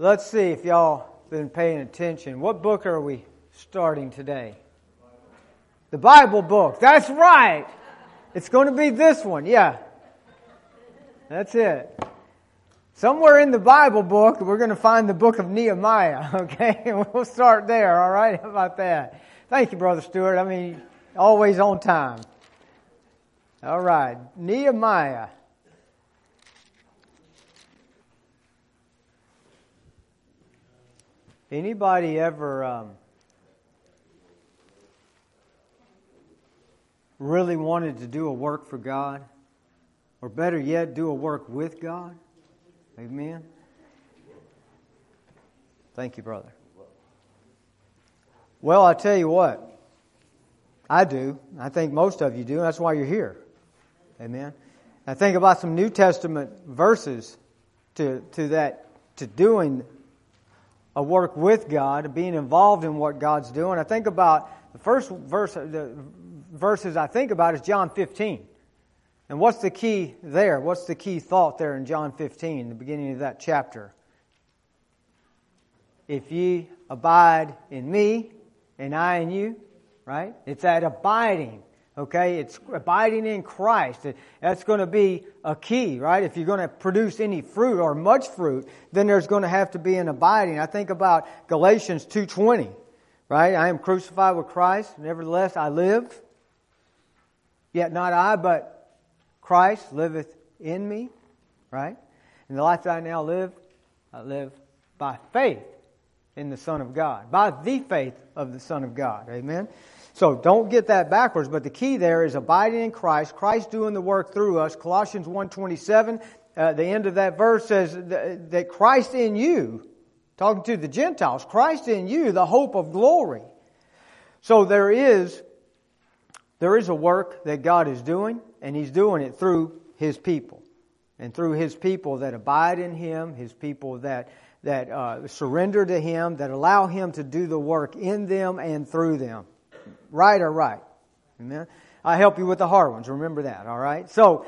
Let's see if y'all been paying attention. What book are we starting today? The Bible book. That's right. It's going to be this one. Yeah. That's it. Somewhere in the Bible book, we're going to find the book of Nehemiah, okay? we'll start there, all right? How about that? Thank you, Brother Stewart. I mean, always on time. All right. Nehemiah. Anybody ever um, really wanted to do a work for God? Or better yet, do a work with God? Amen? Thank you, brother. Well, I tell you what, I do. I think most of you do. That's why you're here. Amen. I think about some New Testament verses to, to that, to doing a work with God, being involved in what God's doing. I think about the first verse, the verses I think about is John 15. And what's the key there? What's the key thought there in John 15, the beginning of that chapter? If ye abide in me and I in you, right? It's that abiding. Okay, it's abiding in Christ. That's going to be a key, right? If you're going to produce any fruit or much fruit, then there's going to have to be an abiding. I think about Galatians 2:20, right? I am crucified with Christ, nevertheless I live. Yet not I, but Christ liveth in me, right? In the life that I now live, I live by faith in the Son of God, by the faith of the Son of God. Amen. So don't get that backwards, but the key there is abiding in Christ, Christ doing the work through us. Colossians 1.27, uh, the end of that verse says that Christ in you, talking to the Gentiles, Christ in you, the hope of glory. So there is, there is a work that God is doing, and He's doing it through His people. And through His people that abide in Him, His people that, that uh, surrender to Him, that allow Him to do the work in them and through them right are right. Amen. I help you with the hard ones. Remember that. All right. So,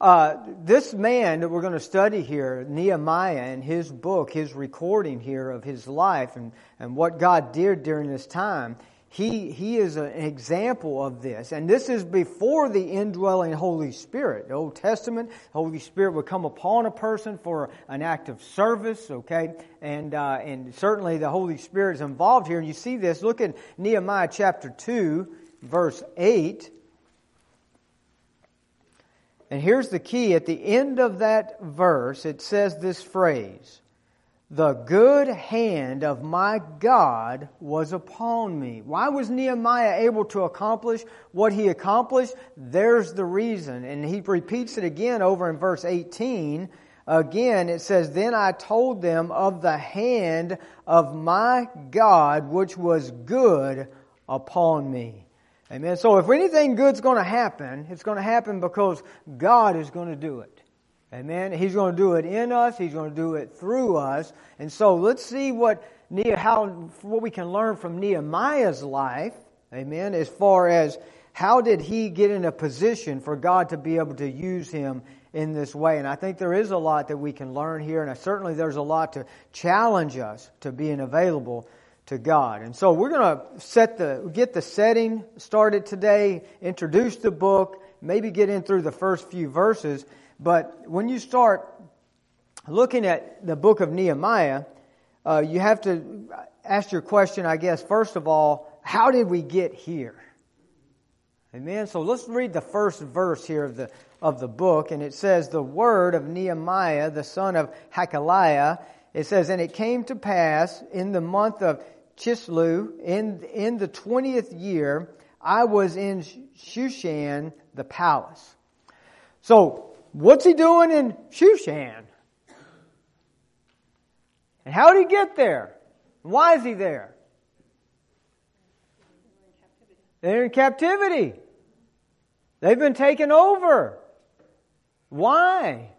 uh, this man that we're going to study here, Nehemiah, and his book, his recording here of his life and, and what God did during this time, he, he is an example of this. And this is before the indwelling Holy Spirit. The Old Testament, the Holy Spirit would come upon a person for an act of service, okay? And, uh, and certainly the Holy Spirit is involved here. And you see this. Look at Nehemiah chapter 2, verse 8. And here's the key. At the end of that verse, it says this phrase the good hand of my God was upon me. Why was Nehemiah able to accomplish what he accomplished? There's the reason. And he repeats it again over in verse 18. Again, it says, Then I told them of the hand of my God, which was good upon me. Amen. So if anything good's going to happen, it's going to happen because God is going to do it. Amen. He's going to do it in us. He's going to do it through us. And so let's see what how what we can learn from Nehemiah's life. Amen. As far as how did he get in a position for God to be able to use him in this way? And I think there is a lot that we can learn here, and certainly there's a lot to challenge us to being available to God. And so we're going to set the get the setting started today, introduce the book, maybe get in through the first few verses. But when you start looking at the book of Nehemiah, uh, you have to ask your question, I guess, first of all, how did we get here? Amen. So let's read the first verse here of the, of the book, and it says, The word of Nehemiah, the son of Hachaliah, it says, And it came to pass in the month of Chisleu, in, in the twentieth year, I was in Shushan, the palace. So, what's he doing in Shushan? And how did he get there? Why is he there? They're in captivity. They've been taken over. Why?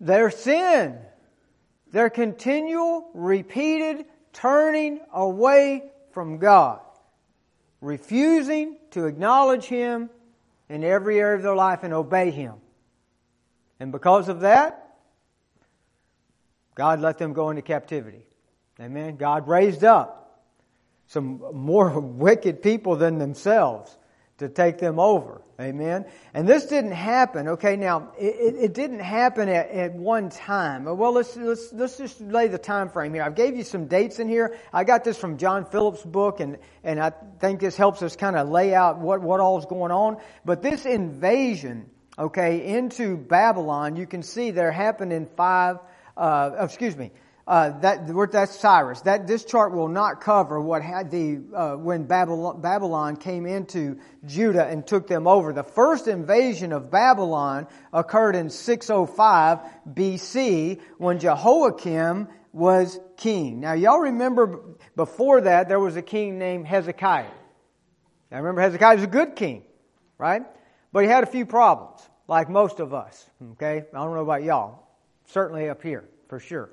Their sin. Their continual, repeated turning away from God. Refusing to acknowledge Him in every area of their life and obey Him. And because of that, God let them go into captivity. Amen. God raised up some more wicked people than themselves to take them over. Amen. And this didn't happen. Okay, now it, it didn't happen at, at, one time. Well, let's let's let's just lay the time frame here. I gave you some dates in here. I got this from John Phillips' book, and and I think this helps us kind of lay out what what all's going on. But this invasion, okay, into Babylon, you can see there happened in five. Uh, excuse me, uh, that that's Cyrus. That this chart will not cover what had the uh, when Babylon, Babylon came into Judah and took them over. The first invasion of Babylon occurred in 605 BC when Jehoiakim was king. Now y'all remember before that there was a king named Hezekiah. Now remember Hezekiah was a good king, right? But he had a few problems, like most of us. Okay, I don't know about y'all. Certainly up here for sure.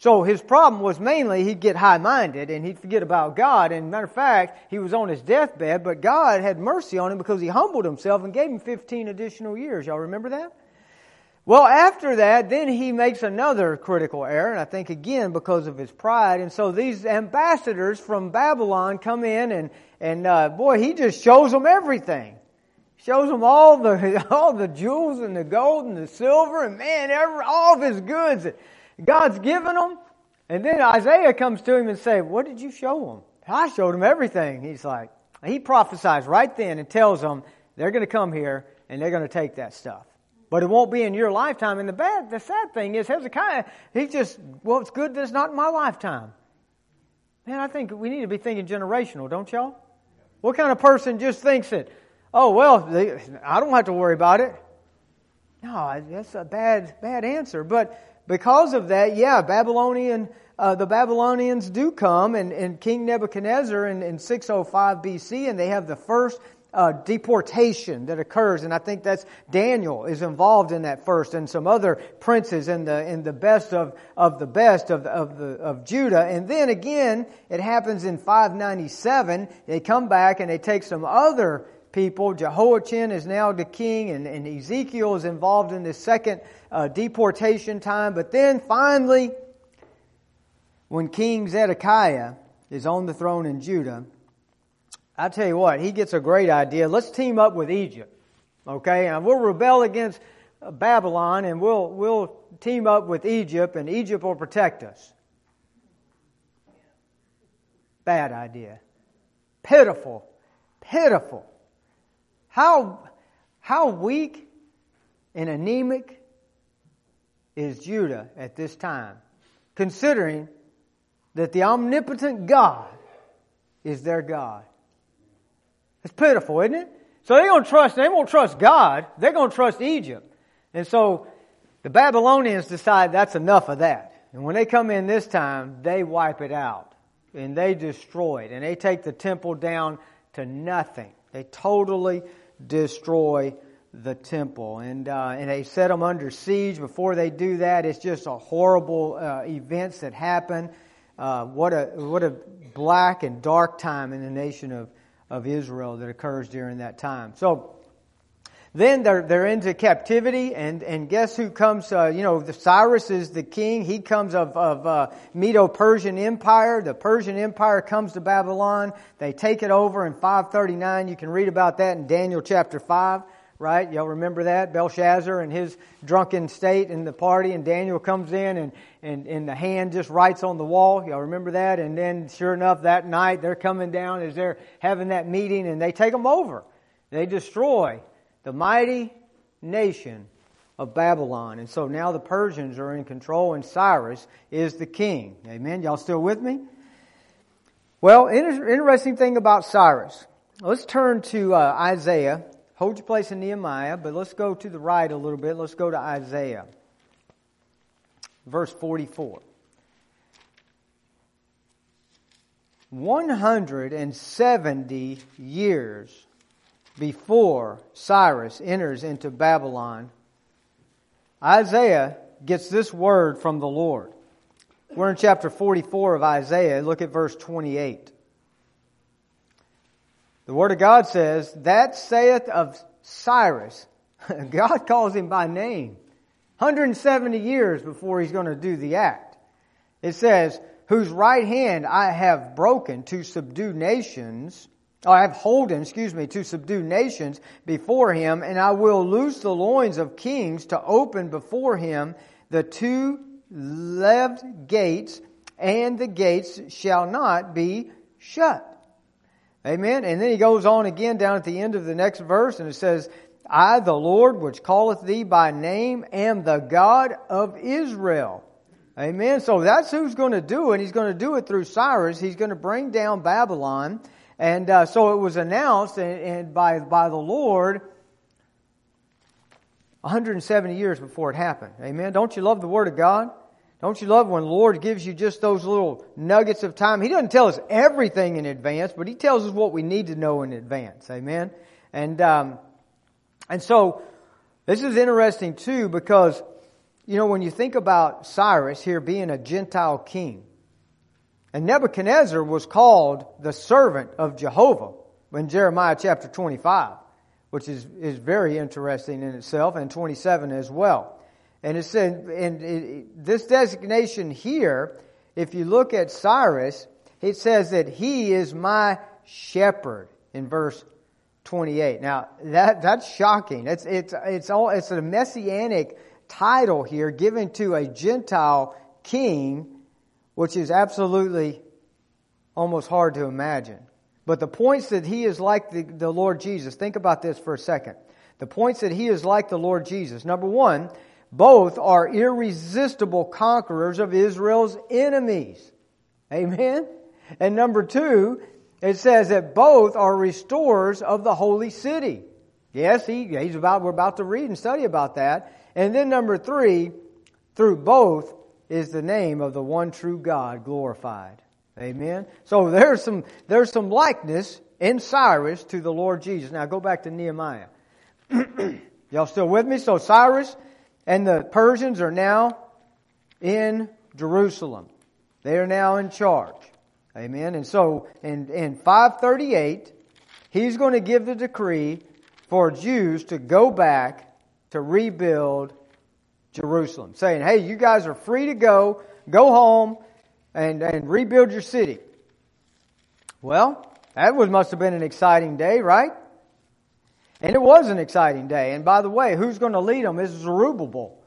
So his problem was mainly he'd get high-minded and he'd forget about God. And matter of fact, he was on his deathbed, but God had mercy on him because he humbled himself and gave him 15 additional years. Y'all remember that? Well, after that, then he makes another critical error, and I think again because of his pride. And so these ambassadors from Babylon come in, and and uh, boy, he just shows them everything, shows them all the all the jewels and the gold and the silver, and man, every, all of his goods. God's given them. And then Isaiah comes to him and say, what did you show them? I showed him everything. He's like, he prophesies right then and tells them they're going to come here and they're going to take that stuff. But it won't be in your lifetime. And the bad, the sad thing is Hezekiah, he just, well, it's good that it's not in my lifetime. Man, I think we need to be thinking generational, don't y'all? What kind of person just thinks it? Oh, well, they, I don't have to worry about it. No, that's a bad, bad answer. But because of that, yeah, Babylonian, uh, the Babylonians do come and, and King Nebuchadnezzar in, in 605 BC and they have the first uh, deportation that occurs, and I think that's Daniel is involved in that first, and some other princes in the in the best of of the best of of the of Judah, and then again it happens in 597. They come back and they take some other people. Jehoiachin is now the king, and, and Ezekiel is involved in this second uh, deportation time. But then finally, when King Zedekiah is on the throne in Judah, I tell you what, he gets a great idea. Let's team up with Egypt. Okay, and we'll rebel against Babylon and we'll, we'll team up with Egypt and Egypt will protect us. Bad idea. Pitiful. Pitiful. How, how weak and anemic is Judah at this time, considering that the omnipotent God is their God. It's pitiful, isn't it? So they're going to trust, they won't trust God, they're going to trust Egypt. And so the Babylonians decide that's enough of that. And when they come in this time, they wipe it out. And they destroy it. And they take the temple down to nothing. They totally destroy the temple. And, uh, and they set them under siege. Before they do that, it's just a horrible uh, events that happen. Uh, what a what a black and dark time in the nation of, of Israel that occurs during that time. So then they're, they're into captivity, and, and guess who comes? Uh, you know, the Cyrus is the king. He comes of, of uh, Medo-Persian Empire. The Persian Empire comes to Babylon. They take it over in 539. You can read about that in Daniel chapter 5 right? Y'all remember that? Belshazzar and his drunken state in the party, and Daniel comes in and, and, and the hand just writes on the wall. Y'all remember that? And then, sure enough, that night they're coming down as they're having that meeting and they take them over. They destroy the mighty nation of Babylon. And so now the Persians are in control and Cyrus is the king. Amen. Y'all still with me? Well, interesting thing about Cyrus. Let's turn to uh, Isaiah. Hold your place in Nehemiah, but let's go to the right a little bit. Let's go to Isaiah. Verse 44. 170 years before Cyrus enters into Babylon, Isaiah gets this word from the Lord. We're in chapter 44 of Isaiah. Look at verse 28. The Word of God says, That saith of Cyrus. God calls him by name. 170 years before he's going to do the act. It says, whose right hand I have broken to subdue nations, or I have holden, excuse me, to subdue nations before him, and I will loose the loins of kings to open before him the two leved gates, and the gates shall not be shut. Amen. And then he goes on again down at the end of the next verse, and it says, I, the Lord, which calleth thee by name, am the God of Israel. Amen. So that's who's going to do it. He's going to do it through Cyrus. He's going to bring down Babylon. And uh, so it was announced and, and, by, by the Lord 170 years before it happened. Amen. Don't you love the Word of God? Don't you love when the Lord gives you just those little nuggets of time? He doesn't tell us everything in advance, but He tells us what we need to know in advance. Amen. And um, and so this is interesting too because you know, when you think about Cyrus here being a Gentile king, and Nebuchadnezzar was called the servant of Jehovah in Jeremiah chapter 25, which is, is very interesting in itself, and 27 as well. And it said, and it, this designation here, if you look at Cyrus, it says that he is my shepherd in verse 28. Now, that, that's shocking. It's, it's, it's all, it's a messianic title here given to a Gentile king, which is absolutely almost hard to imagine. But the points that he is like the, the Lord Jesus, think about this for a second. The points that he is like the Lord Jesus. Number one, both are irresistible conquerors of Israel's enemies. Amen? And number two, it says that both are restorers of the holy city. Yes, he, he's about, we're about to read and study about that. And then number three, through both is the name of the one true God glorified. Amen. So there's some, there's some likeness in Cyrus to the Lord Jesus. Now go back to Nehemiah. Y'all still with me? So Cyrus and the Persians are now in Jerusalem. They are now in charge. Amen. And so in, in 538, he's going to give the decree for Jews to go back to rebuild Jerusalem, saying, hey, you guys are free to go, go home and, and rebuild your city. Well, that was, must have been an exciting day, right? And it was an exciting day. And by the way, who's going to lead them is Zerubbabel.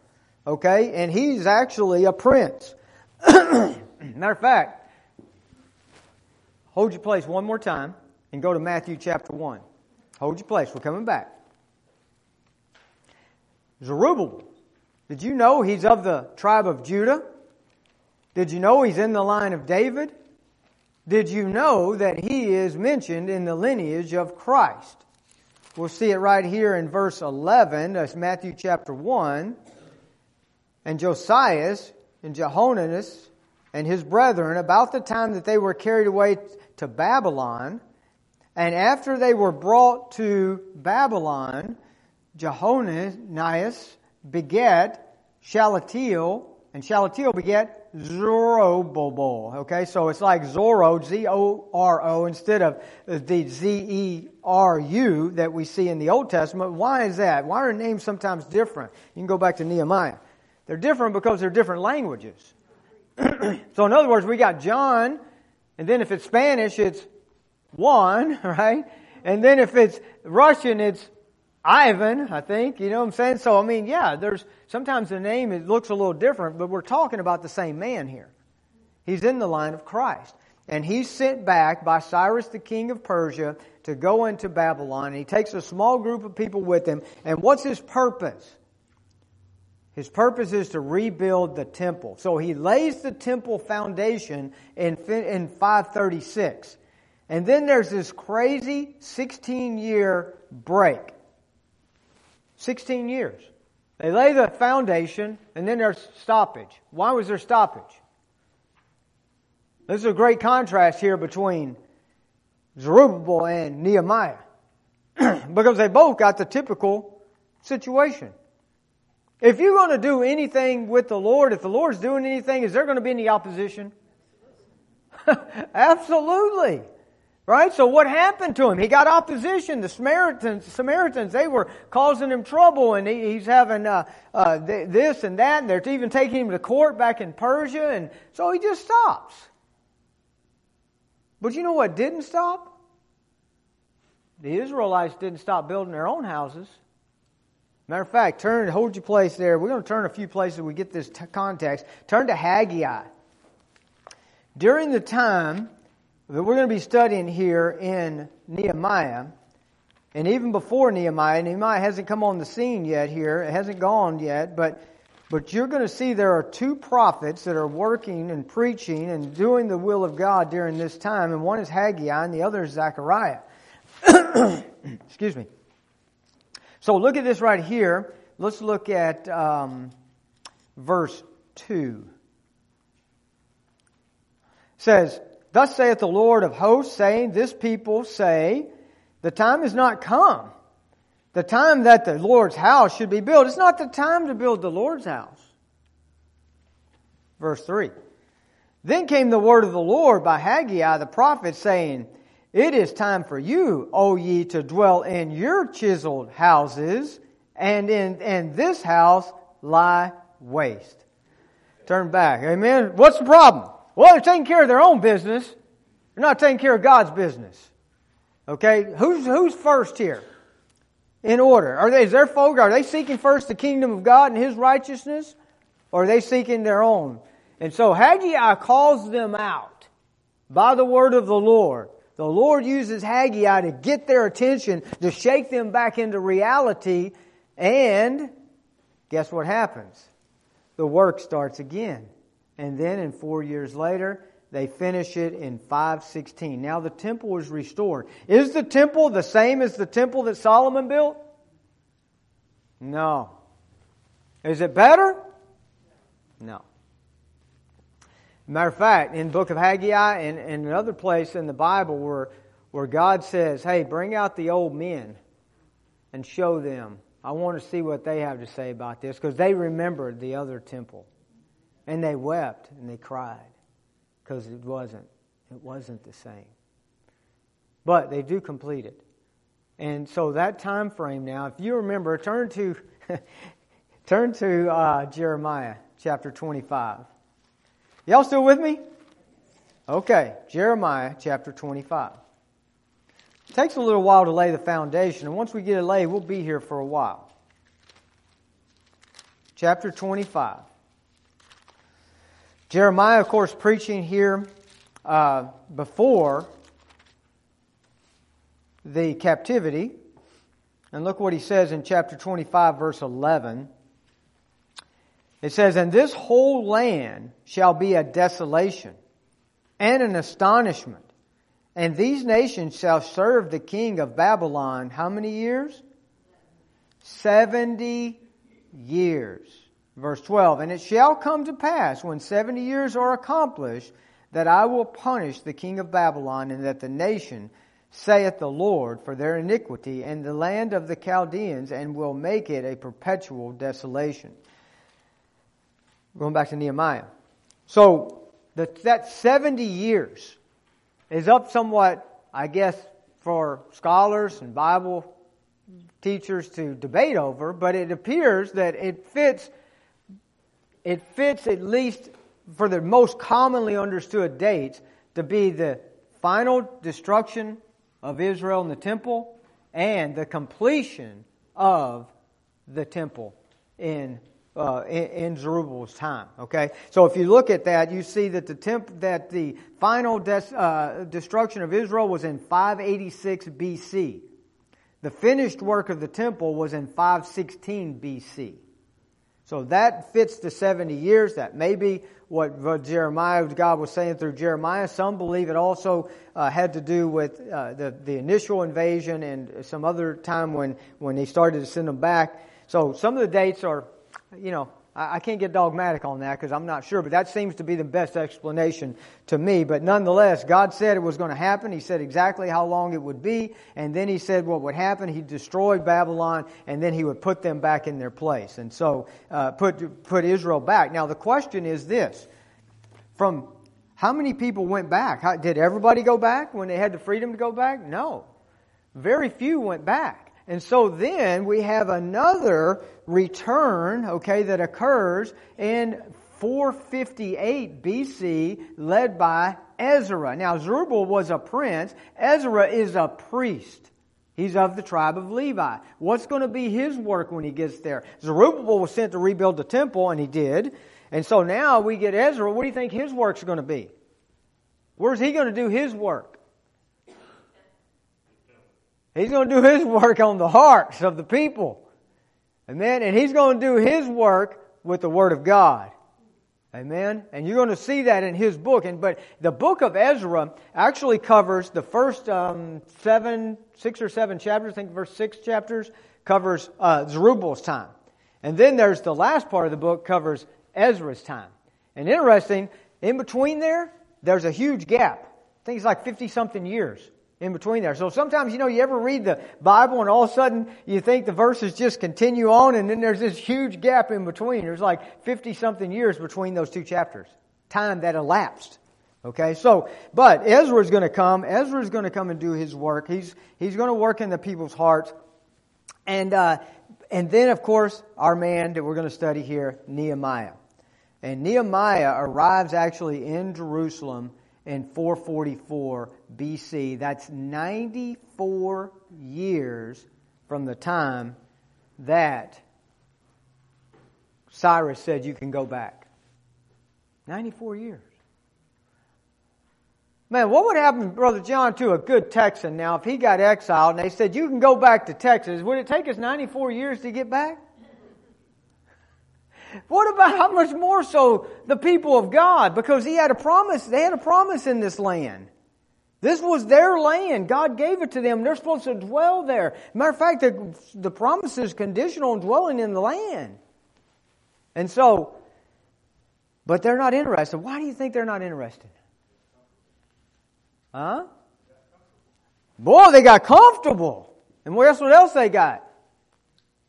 Okay? And he's actually a prince. Matter of fact, hold your place one more time and go to Matthew chapter 1. Hold your place. We're coming back. Zerubbabel. Did you know he's of the tribe of Judah? Did you know he's in the line of David? Did you know that he is mentioned in the lineage of Christ? We'll see it right here in verse 11. That's Matthew chapter 1. And Josias and Jechonias and his brethren, about the time that they were carried away to Babylon, and after they were brought to Babylon, Jechonias beget Shalatiel, and Shalatiel beget Zorobabel. Okay, so it's like Zorro, Z-O-R-O, instead of the Z-E-R-U that we see in the Old Testament. Why is that? Why are names sometimes different? You can go back to Nehemiah. They're different because they're different languages. so in other words, we got John, and then if it's Spanish, it's Juan, right? And then if it's Russian, it's Ivan, I think. You know what I'm saying? So, I mean, yeah, there's sometimes the name it looks a little different, but we're talking about the same man here. He's in the line of Christ. And he's sent back by Cyrus the king of Persia to go into Babylon. And he takes a small group of people with him. And what's his purpose? His purpose is to rebuild the temple. So he lays the temple foundation in, in 536. And then there's this crazy 16 year break. 16 years. They lay the foundation and then there's stoppage. Why was there stoppage? This is a great contrast here between Zerubbabel and Nehemiah. because they both got the typical situation. If you're going to do anything with the Lord, if the Lord's doing anything, is there going to be any opposition? Absolutely. Right? So what happened to him? He got opposition. The Samaritans, Samaritans, they were causing him trouble and he, he's having, uh, uh, th- this and that and they're even taking him to court back in Persia and so he just stops. But you know what didn't stop? The Israelites didn't stop building their own houses. Matter of fact, turn, hold your place there. We're going to turn a few places we get this t- context. Turn to Haggai. During the time that we're going to be studying here in Nehemiah, and even before Nehemiah, Nehemiah hasn't come on the scene yet here, it hasn't gone yet, but, but you're going to see there are two prophets that are working and preaching and doing the will of God during this time, and one is Haggai and the other is Zechariah. Excuse me. So look at this right here. Let's look at um, verse 2 says, Thus saith the Lord of hosts, saying, This people say, The time is not come. The time that the Lord's house should be built. It's not the time to build the Lord's house. Verse 3. Then came the word of the Lord by Haggai the prophet, saying, It is time for you, O ye, to dwell in your chiseled houses, and in and this house lie waste. Turn back. Amen. What's the problem? Well, they're taking care of their own business. They're not taking care of God's business. Okay? Who's, who's first here? In order. Are they, is their folk, are they seeking first the kingdom of God and His righteousness? Or are they seeking their own? And so Haggai calls them out by the word of the Lord. The Lord uses Haggai to get their attention, to shake them back into reality, and guess what happens? The work starts again. And then in four years later, they finish it in 516. Now the temple was restored. Is the temple the same as the temple that Solomon built? No. Is it better? No. Matter of fact, in book of Haggai and, and another place in the Bible where, where God says, hey, bring out the old men and show them. I want to see what they have to say about this because they remembered the other temple. And they wept and they cried because it wasn't it wasn't the same. But they do complete it. And so that time frame now, if you remember, turn to turn to uh, Jeremiah chapter 25. Y'all still with me? Okay, Jeremiah chapter 25. It takes a little while to lay the foundation, and once we get it laid, we'll be here for a while. Chapter 25. Jeremiah, of course, preaching here uh, before the captivity. And look what he says in chapter 25, verse 11. It says, And this whole land shall be a desolation and an astonishment. And these nations shall serve the king of Babylon how many years? 70 years. Verse 12, And it shall come to pass when 70 years are accomplished that I will punish the king of Babylon and that the nation, saith the Lord, for their iniquity and the land of the Chaldeans and will make it a perpetual desolation. Going back to Nehemiah. So, the, that 70 years is up somewhat, I guess, for scholars and Bible teachers to debate over, but it appears that it fits it fits at least for the most commonly understood dates to be the final destruction of Israel and the temple and the completion of the temple in uh, in, in, Zerubbabel's time. Okay, so if you look at that, you see that the temp, that the final des, uh, destruction of Israel was in 586 BC. The finished work of the temple was in 516 BC. So that fits the 70 years. That may be what, Jeremiah, God was saying through Jeremiah. Some believe it also uh, had to do with uh, the, the initial invasion and some other time when, when he started to send them back. So some of the dates are, you know, I, can't get dogmatic on that because I'm not sure, but that seems to be the best explanation to me. But nonetheless, God said it was going to happen. He said exactly how long it would be, and then He said what would happen. He destroyed Babylon, and then He would put them back in their place, and so uh, put put Israel back. Now the question is this: from How many people went back? How, did everybody go back when they had the freedom to go back? No. Very few went back. And so then we have another return, okay, that occurs in 458 BC, led by Ezra. Now, Zerubbabel was a prince. Ezra is a priest. He's of the tribe of Levi. What's going to be his work when he gets there? Zerubbabel was sent to rebuild the temple, and he did. And so now we get Ezra. What do you think his work's going to be? Where's he going to do his work? He's going to do his work on the hearts of the people. Amen. And he's going to do his work with the Word of God. Amen. And you're going to see that in his book. And but the book of Ezra actually covers the first um, seven, six or seven chapters. I think verse six chapters covers uh, Zerubbabel's time, and then there's the last part of the book covers Ezra's time. And interesting, in between there, there's a huge gap. I think it's like fifty something years in between there. So sometimes, you know, you ever read the Bible and all of a sudden you think the verses just continue on and then there's this huge gap in between. There's like 50 something years between those two chapters. Time that elapsed. Okay, so, but Ezra is going to come. Ezra is going to come and do his work. He's, he's to work in the people's hearts. And, uh, and then, of course, our man that we're to study here, Nehemiah. And Nehemiah arrives actually in Jerusalem in 444 BC. That's 94 years from the time that Cyrus said you can go back. 94 years. Man, what would happen, Brother John, to a good Texan now if he got exiled and they said you can go back to Texas? Would it take us 94 years to get back? What about how much more so the people of God? Because he had a promise, they had a promise in this land. This was their land. God gave it to them. They're supposed to dwell there. Matter of fact, the, the promise is conditional on dwelling in the land. And so, but they're not interested. Why do you think they're not interested? Huh? Boy, they got comfortable. And guess what else they got?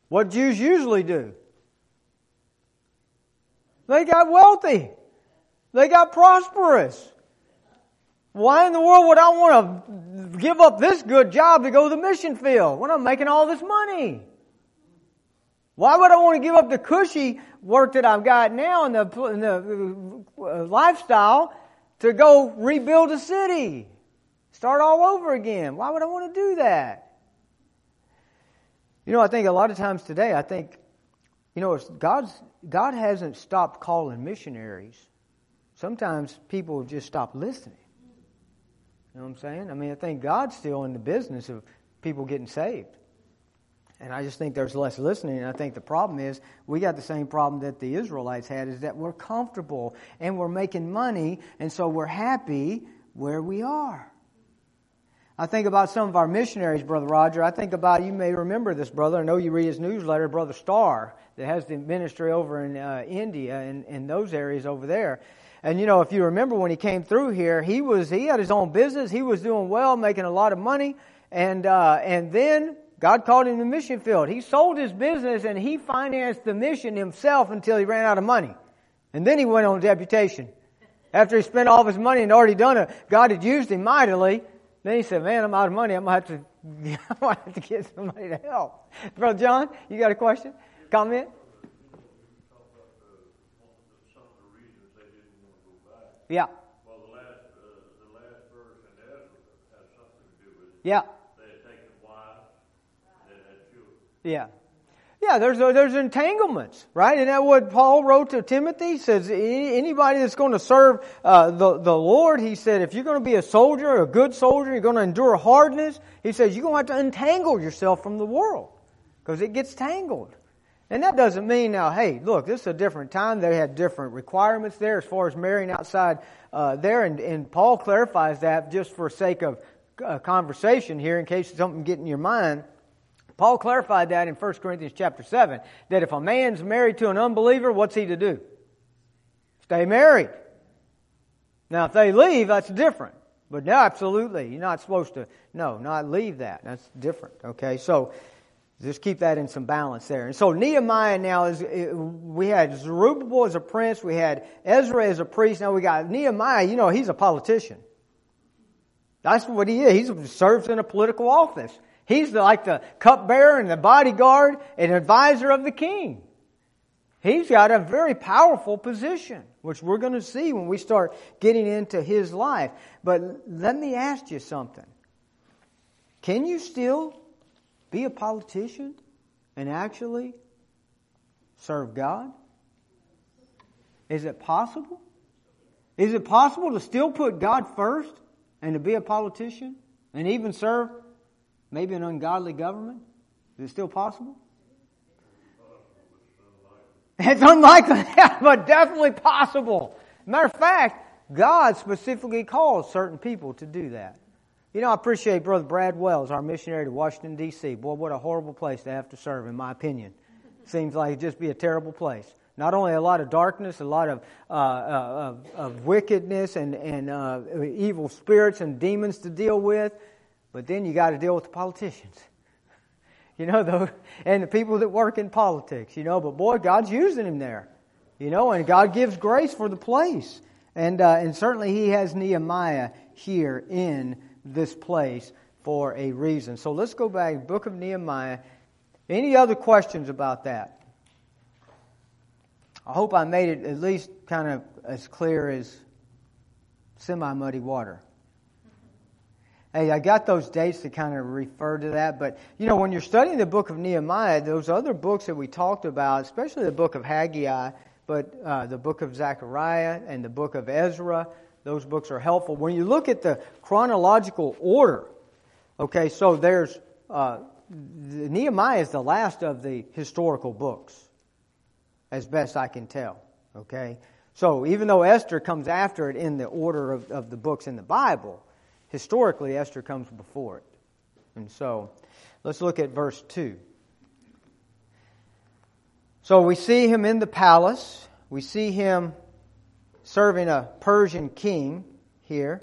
What Jews usually do. They got wealthy. They got prosperous. Why in the world would I want to give up this good job to go to the mission field when I'm making all this money? Why would I want to give up the cushy work that I've got now and the, in the uh, lifestyle to go rebuild a city? Start all over again. Why would I want to do that? You know, I think a lot of times today, I think you know, God's, God hasn't stopped calling missionaries. Sometimes people just stop listening. You know what I'm saying? I mean, I think God's still in the business of people getting saved. And I just think there's less listening. And I think the problem is we got the same problem that the Israelites had is that we're comfortable and we're making money, and so we're happy where we are. I think about some of our missionaries, Brother Roger. I think about, you may remember this brother. I know you read his newsletter, Brother Starr that has the ministry over in uh, India and in those areas over there. And you know, if you remember when he came through here, he was he had his own business. He was doing well, making a lot of money, and uh, and then God called him to the mission field. He sold his business and he financed the mission himself until he ran out of money, and then he went on deputation. After he spent all of his money and already done it, God had used him mightily. Then he said, "Man, I'm out of money. I'm have to, I'm gonna have to get somebody to help." Brother John, you got a question? Comment? Yeah. Well, the last, uh, the last verse in Ezra has something to do with it. Yeah. They had taken wives, they had children. Yeah. Yeah, there's there's entanglements, right? And that what Paul wrote to Timothy he says anybody that's going to serve uh, the the Lord, he said, if you're going to be a soldier, a good soldier, you're going to endure hardness. He says you're going to have to untangle yourself from the world because it gets tangled. And that doesn't mean now, hey, look, this is a different time. They had different requirements there as far as marrying outside uh, there. And, and, Paul clarifies that just for sake of uh, conversation here, in case something get in your mind. Paul clarified that in 1 Corinthians chapter 7, that if a man's married to an unbeliever, what's he to do? Stay married. Now, if they leave, that's different. But no, absolutely, you're not supposed to, no, not leave that. That's different, okay? So, Just keep that in some balance there. And so Nehemiah now is, uh, we had Zerubbabel as a prince, we had Ezra as a priest, now we got Nehemiah, you know, he's a politician. That's what he is. He serves in a political office. He's like the cupbearer and the bodyguard and advisor of the king. He's got a very powerful position, which we're going to see when we start getting into his life. But let me ask you something. Can you still be a politician and actually serve God? Is it possible? Is it possible to still put God first and to be a politician and even serve maybe an ungodly government? Is it still possible? It's unlikely, but definitely possible. Matter of fact, God specifically calls certain people to do that. You know, I appreciate Brother Brad Wells, our missionary to Washington, D.C. Boy, what a horrible place to have to serve, in my opinion. Seems like it'd just be a terrible place. Not only a lot of darkness, a lot of, uh, uh, of, of, wickedness and, and uh, evil spirits and demons to deal with, but then you got to deal with the politicians. you know, the, and the people that work in politics, you know, but boy, God's using him there, you know, and God gives grace for the place. And, uh, and certainly he has Nehemiah here in this place for a reason. So let's go back, book of Nehemiah. Any other questions about that? I hope I made it at least kind of as clear as semi muddy water. Hey, I got those dates to kind of refer to that, but you know, when you're studying the book of Nehemiah, those other books that we talked about, especially the book of Haggai, but uh, the book of Zechariah and the book of Ezra, those books are helpful. When you look at the chronological order, okay, so there's uh, Nehemiah is the last of the historical books, as best I can tell. Okay, so even though Esther comes after it in the order of, of the books in the Bible, historically, Esther comes before it. And so, let's look at verse 2. So we see him in the palace. We see him serving a Persian king here.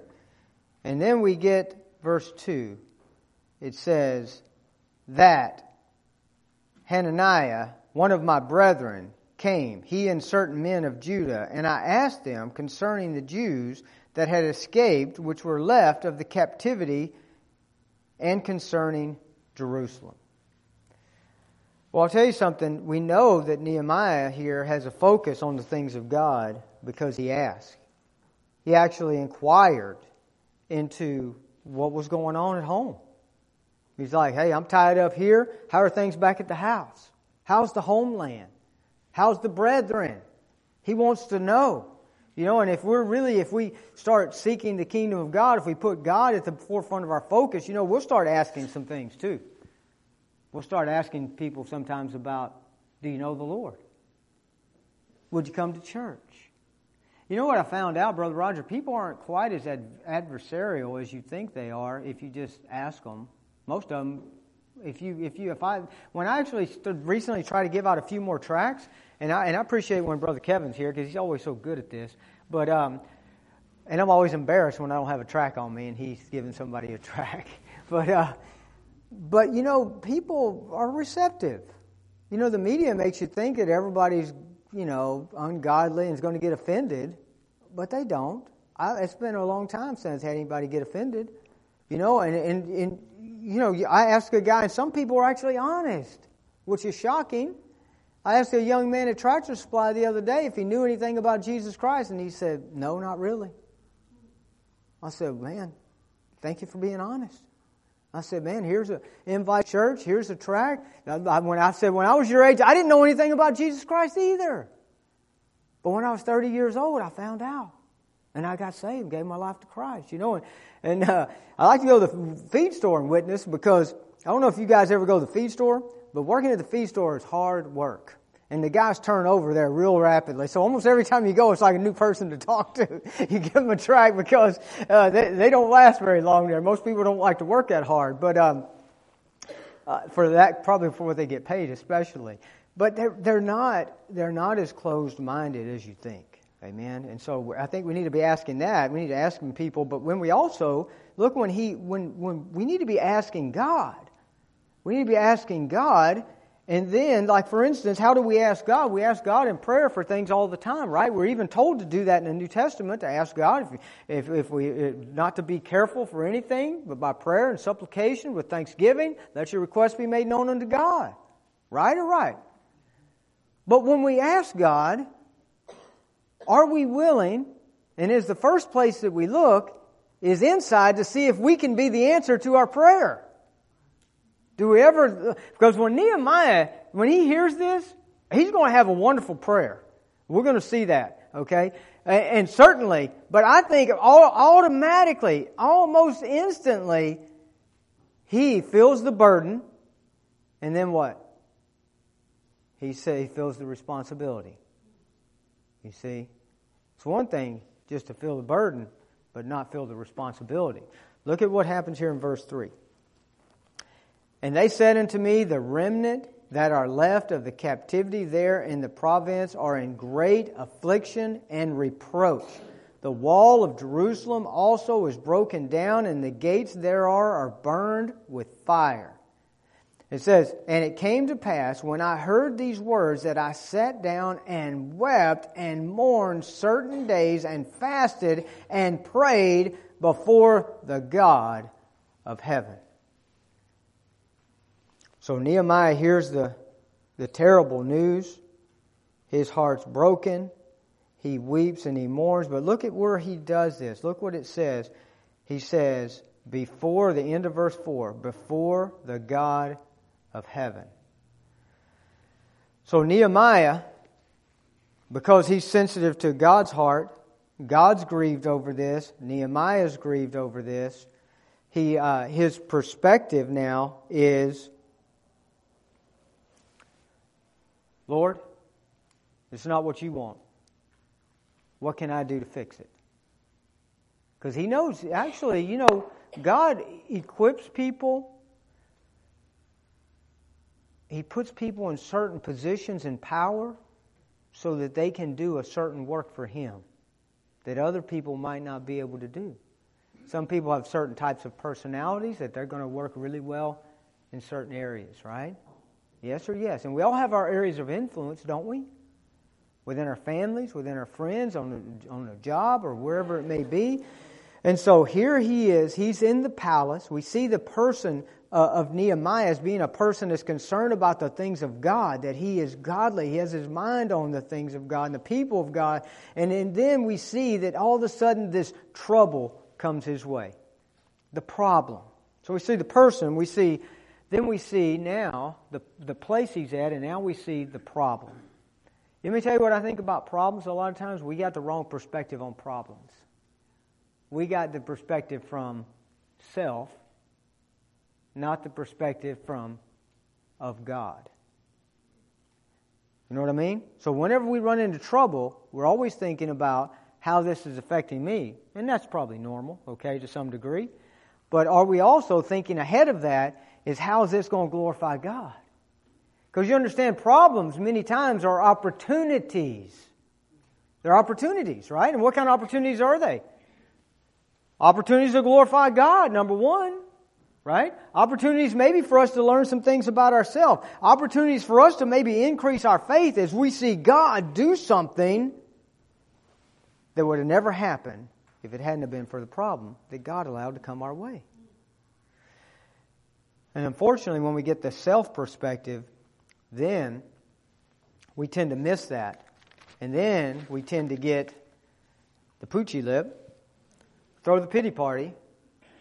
And then we get verse 2. It says, That Hananiah, one of my brethren, came, he and certain men of Judah, and I asked them concerning the Jews that had escaped, which were left of the captivity, and concerning Jerusalem. Well, I'll tell you something. We know that Nehemiah here has a focus on the things of God because he asked. He actually inquired into what was going on at home. He's like, hey, I'm tied up here. How are things back at the house? How's the homeland? How's the brethren? He wants to know. You know, and if we're really, if we start seeking the kingdom of God, if we put God at the forefront of our focus, you know, we'll start asking some things too. We'll start asking people sometimes about, do you know the Lord? Would you come to church? You know what I found out, Brother Roger? People aren't quite as ad- adversarial as you think they are if you just ask them. Most of them, if you, if you, if I, when I actually recently tried to give out a few more tracts, and I, and I appreciate when Brother Kevin's here because he's always so good at this, but, um, and I'm always embarrassed when I don't have a track on me and he's giving somebody a track. but, uh, but you know, people are receptive. You know, the media makes you think that everybody's you know, ungodly and is going to get offended, but they don't. I, it's been a long time since I had anybody get offended, you know, and, and, and, you know, I ask a guy, and some people are actually honest, which is shocking. I asked a young man at Tractor Supply the other day if he knew anything about Jesus Christ, and he said, no, not really. I said, man, thank you for being honest. I said, man, here's a invite church. Here's a tract. When I said, when I was your age, I didn't know anything about Jesus Christ either. But when I was 30 years old, I found out. And I got saved, gave my life to Christ, you know. And, and uh, I like to go to the feed store and witness because I don't know if you guys ever go to the feed store, but working at the feed store is hard work and the guys turn over there real rapidly. So almost every time you go, it's like a new person to talk to. you give them a track because uh, they, they don't last very long there. Most people don't like to work that hard, but um, uh, for that, probably for what they get paid, especially. But they're they're not they're not as closed minded as you think. Amen. And so I think we need to be asking that. We need to ask people, but when we also look when he when when we need to be asking God We need to be asking God. And then, like for instance, how do we ask God? We ask God in prayer for things all the time, right? We're even told to do that in the New Testament to ask God if, if, if we uh, not to be careful for anything, but by prayer and supplication with thanksgiving, let your requests be made known unto God. Right or right? But when we ask God, are we willing? And is the first place that we look is inside to see if we can be the answer to our prayer. Do we ever, because when Nehemiah, when he hears this, he's going to have a wonderful prayer. We're going to see that, okay? And certainly, but I think automatically, almost instantly, he feels the burden, and then what? He say he feels the responsibility. You see, it's one thing just to feel the burden, but not feel the responsibility. Look at what happens here in verse 3. And they said unto me, The remnant that are left of the captivity there in the province are in great affliction and reproach. The wall of Jerusalem also is broken down, and the gates thereof are burned with fire. It says, And it came to pass when I heard these words that I sat down and wept and mourned certain days and fasted and prayed before the God of heaven. So Nehemiah hears the, the terrible news. His heart's broken. He weeps and he mourns. But look at where he does this. Look what it says. He says, before the end of verse 4, before the God of heaven. So Nehemiah, because he's sensitive to God's heart, God's grieved over this. Nehemiah's grieved over this. He, uh, his perspective now is, Lord, it's not what you want. What can I do to fix it? Because he knows, actually, you know, God equips people he puts people in certain positions and power so that they can do a certain work for Him that other people might not be able to do. Some people have certain types of personalities that they're going to work really well in certain areas, right? Yes or yes. And we all have our areas of influence, don't we? Within our families, within our friends, on a, on a job, or wherever it may be. And so here he is. He's in the palace. We see the person uh, of Nehemiah as being a person that's concerned about the things of God, that he is godly. He has his mind on the things of God and the people of God. And, and then we see that all of a sudden this trouble comes his way. The problem. So we see the person, we see, then we see now the, the place he's at, and now we see the problem. Let me tell you what I think about problems. A lot of times we got the wrong perspective on problems. We got the perspective from self not the perspective from of God. You know what I mean? So whenever we run into trouble, we're always thinking about how this is affecting me. And that's probably normal, okay, to some degree. But are we also thinking ahead of that is how is this going to glorify God? Because you understand, problems many times are opportunities. They're opportunities, right? And what kind of opportunities are they? Opportunities to glorify God, number one right? Opportunities maybe for us to learn some things about ourselves. Opportunities for us to maybe increase our faith as we see God do something that would have never happened if it hadn't been for the problem that God allowed to come our way. And unfortunately, when we get the self perspective, then we tend to miss that. And then we tend to get the poochy lip, throw the pity party,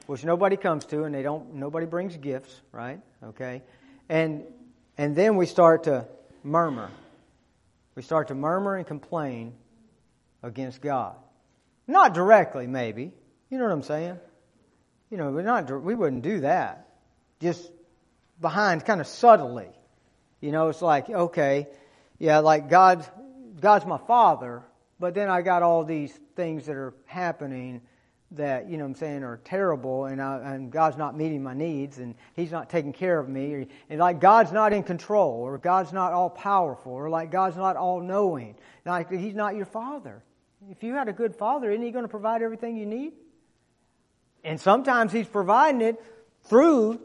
which nobody comes to and they don't nobody brings gifts, right? Okay? And and then we start to murmur. We start to murmur and complain against God. Not directly maybe. You know what I'm saying? You know, we're not we wouldn't do that. Just behind kind of subtly. You know, it's like, okay, yeah, like God God's my father, but then I got all these things that are happening that you know I'm saying are terrible and I, and God's not meeting my needs and he's not taking care of me or, and like God's not in control or God's not all powerful or like God's not all knowing. Like he's not your father. If you had a good father isn't he going to provide everything you need? And sometimes he's providing it through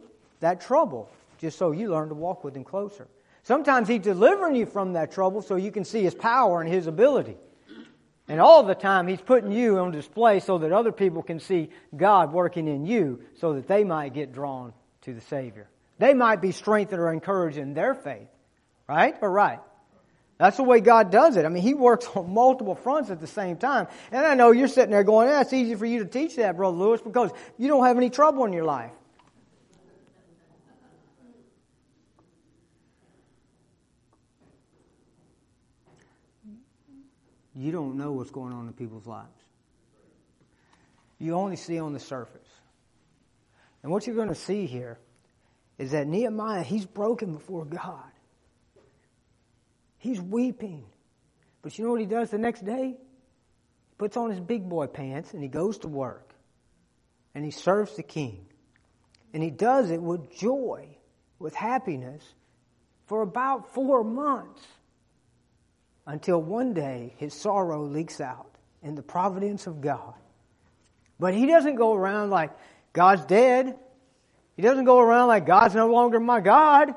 that trouble just so you learn to walk with Him closer. Sometimes He's delivering you from that trouble so you can see His power and His ability. And all the time, He's putting you on display so that other people can see God working in you so that they might get drawn to the Savior. They might be strengthened or encouraged in their faith. Right or right? That's the way God does it. I mean, He works on multiple fronts at the same time. And I know you're sitting there going, yeah, it's easy for you to teach that, Brother Lewis, because you don't have any trouble in your life. You don't know what's going on in people's lives. You only see on the surface. And what you're going to see here is that Nehemiah, he's broken before God. He's weeping. But you know what he does the next day? He puts on his big boy pants and he goes to work. And he serves the king. And he does it with joy, with happiness, for about four months. Until one day his sorrow leaks out in the providence of God. But he doesn't go around like God's dead. He doesn't go around like God's no longer my God.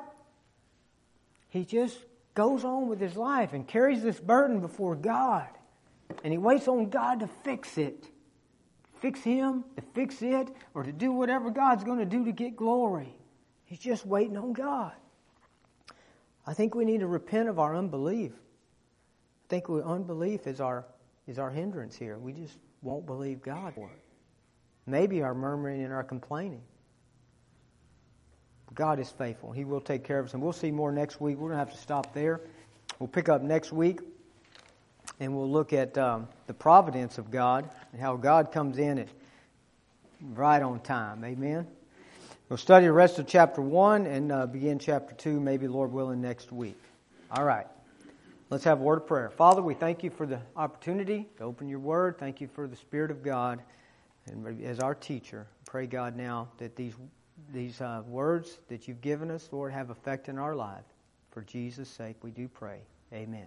He just goes on with his life and carries this burden before God. And he waits on God to fix it. Fix him, to fix it, or to do whatever God's going to do to get glory. He's just waiting on God. I think we need to repent of our unbelief. Think unbelief is our, is our hindrance here. We just won't believe God. Maybe our murmuring and our complaining. God is faithful. He will take care of us. And we'll see more next week. We're going to have to stop there. We'll pick up next week and we'll look at um, the providence of God and how God comes in at right on time. Amen. We'll study the rest of chapter 1 and uh, begin chapter 2, maybe, Lord willing, next week. All right. Let's have a word of prayer. Father, we thank you for the opportunity to open your word. Thank you for the Spirit of God and as our teacher. Pray, God, now that these these uh, words that you've given us, Lord, have effect in our life. For Jesus' sake, we do pray. Amen.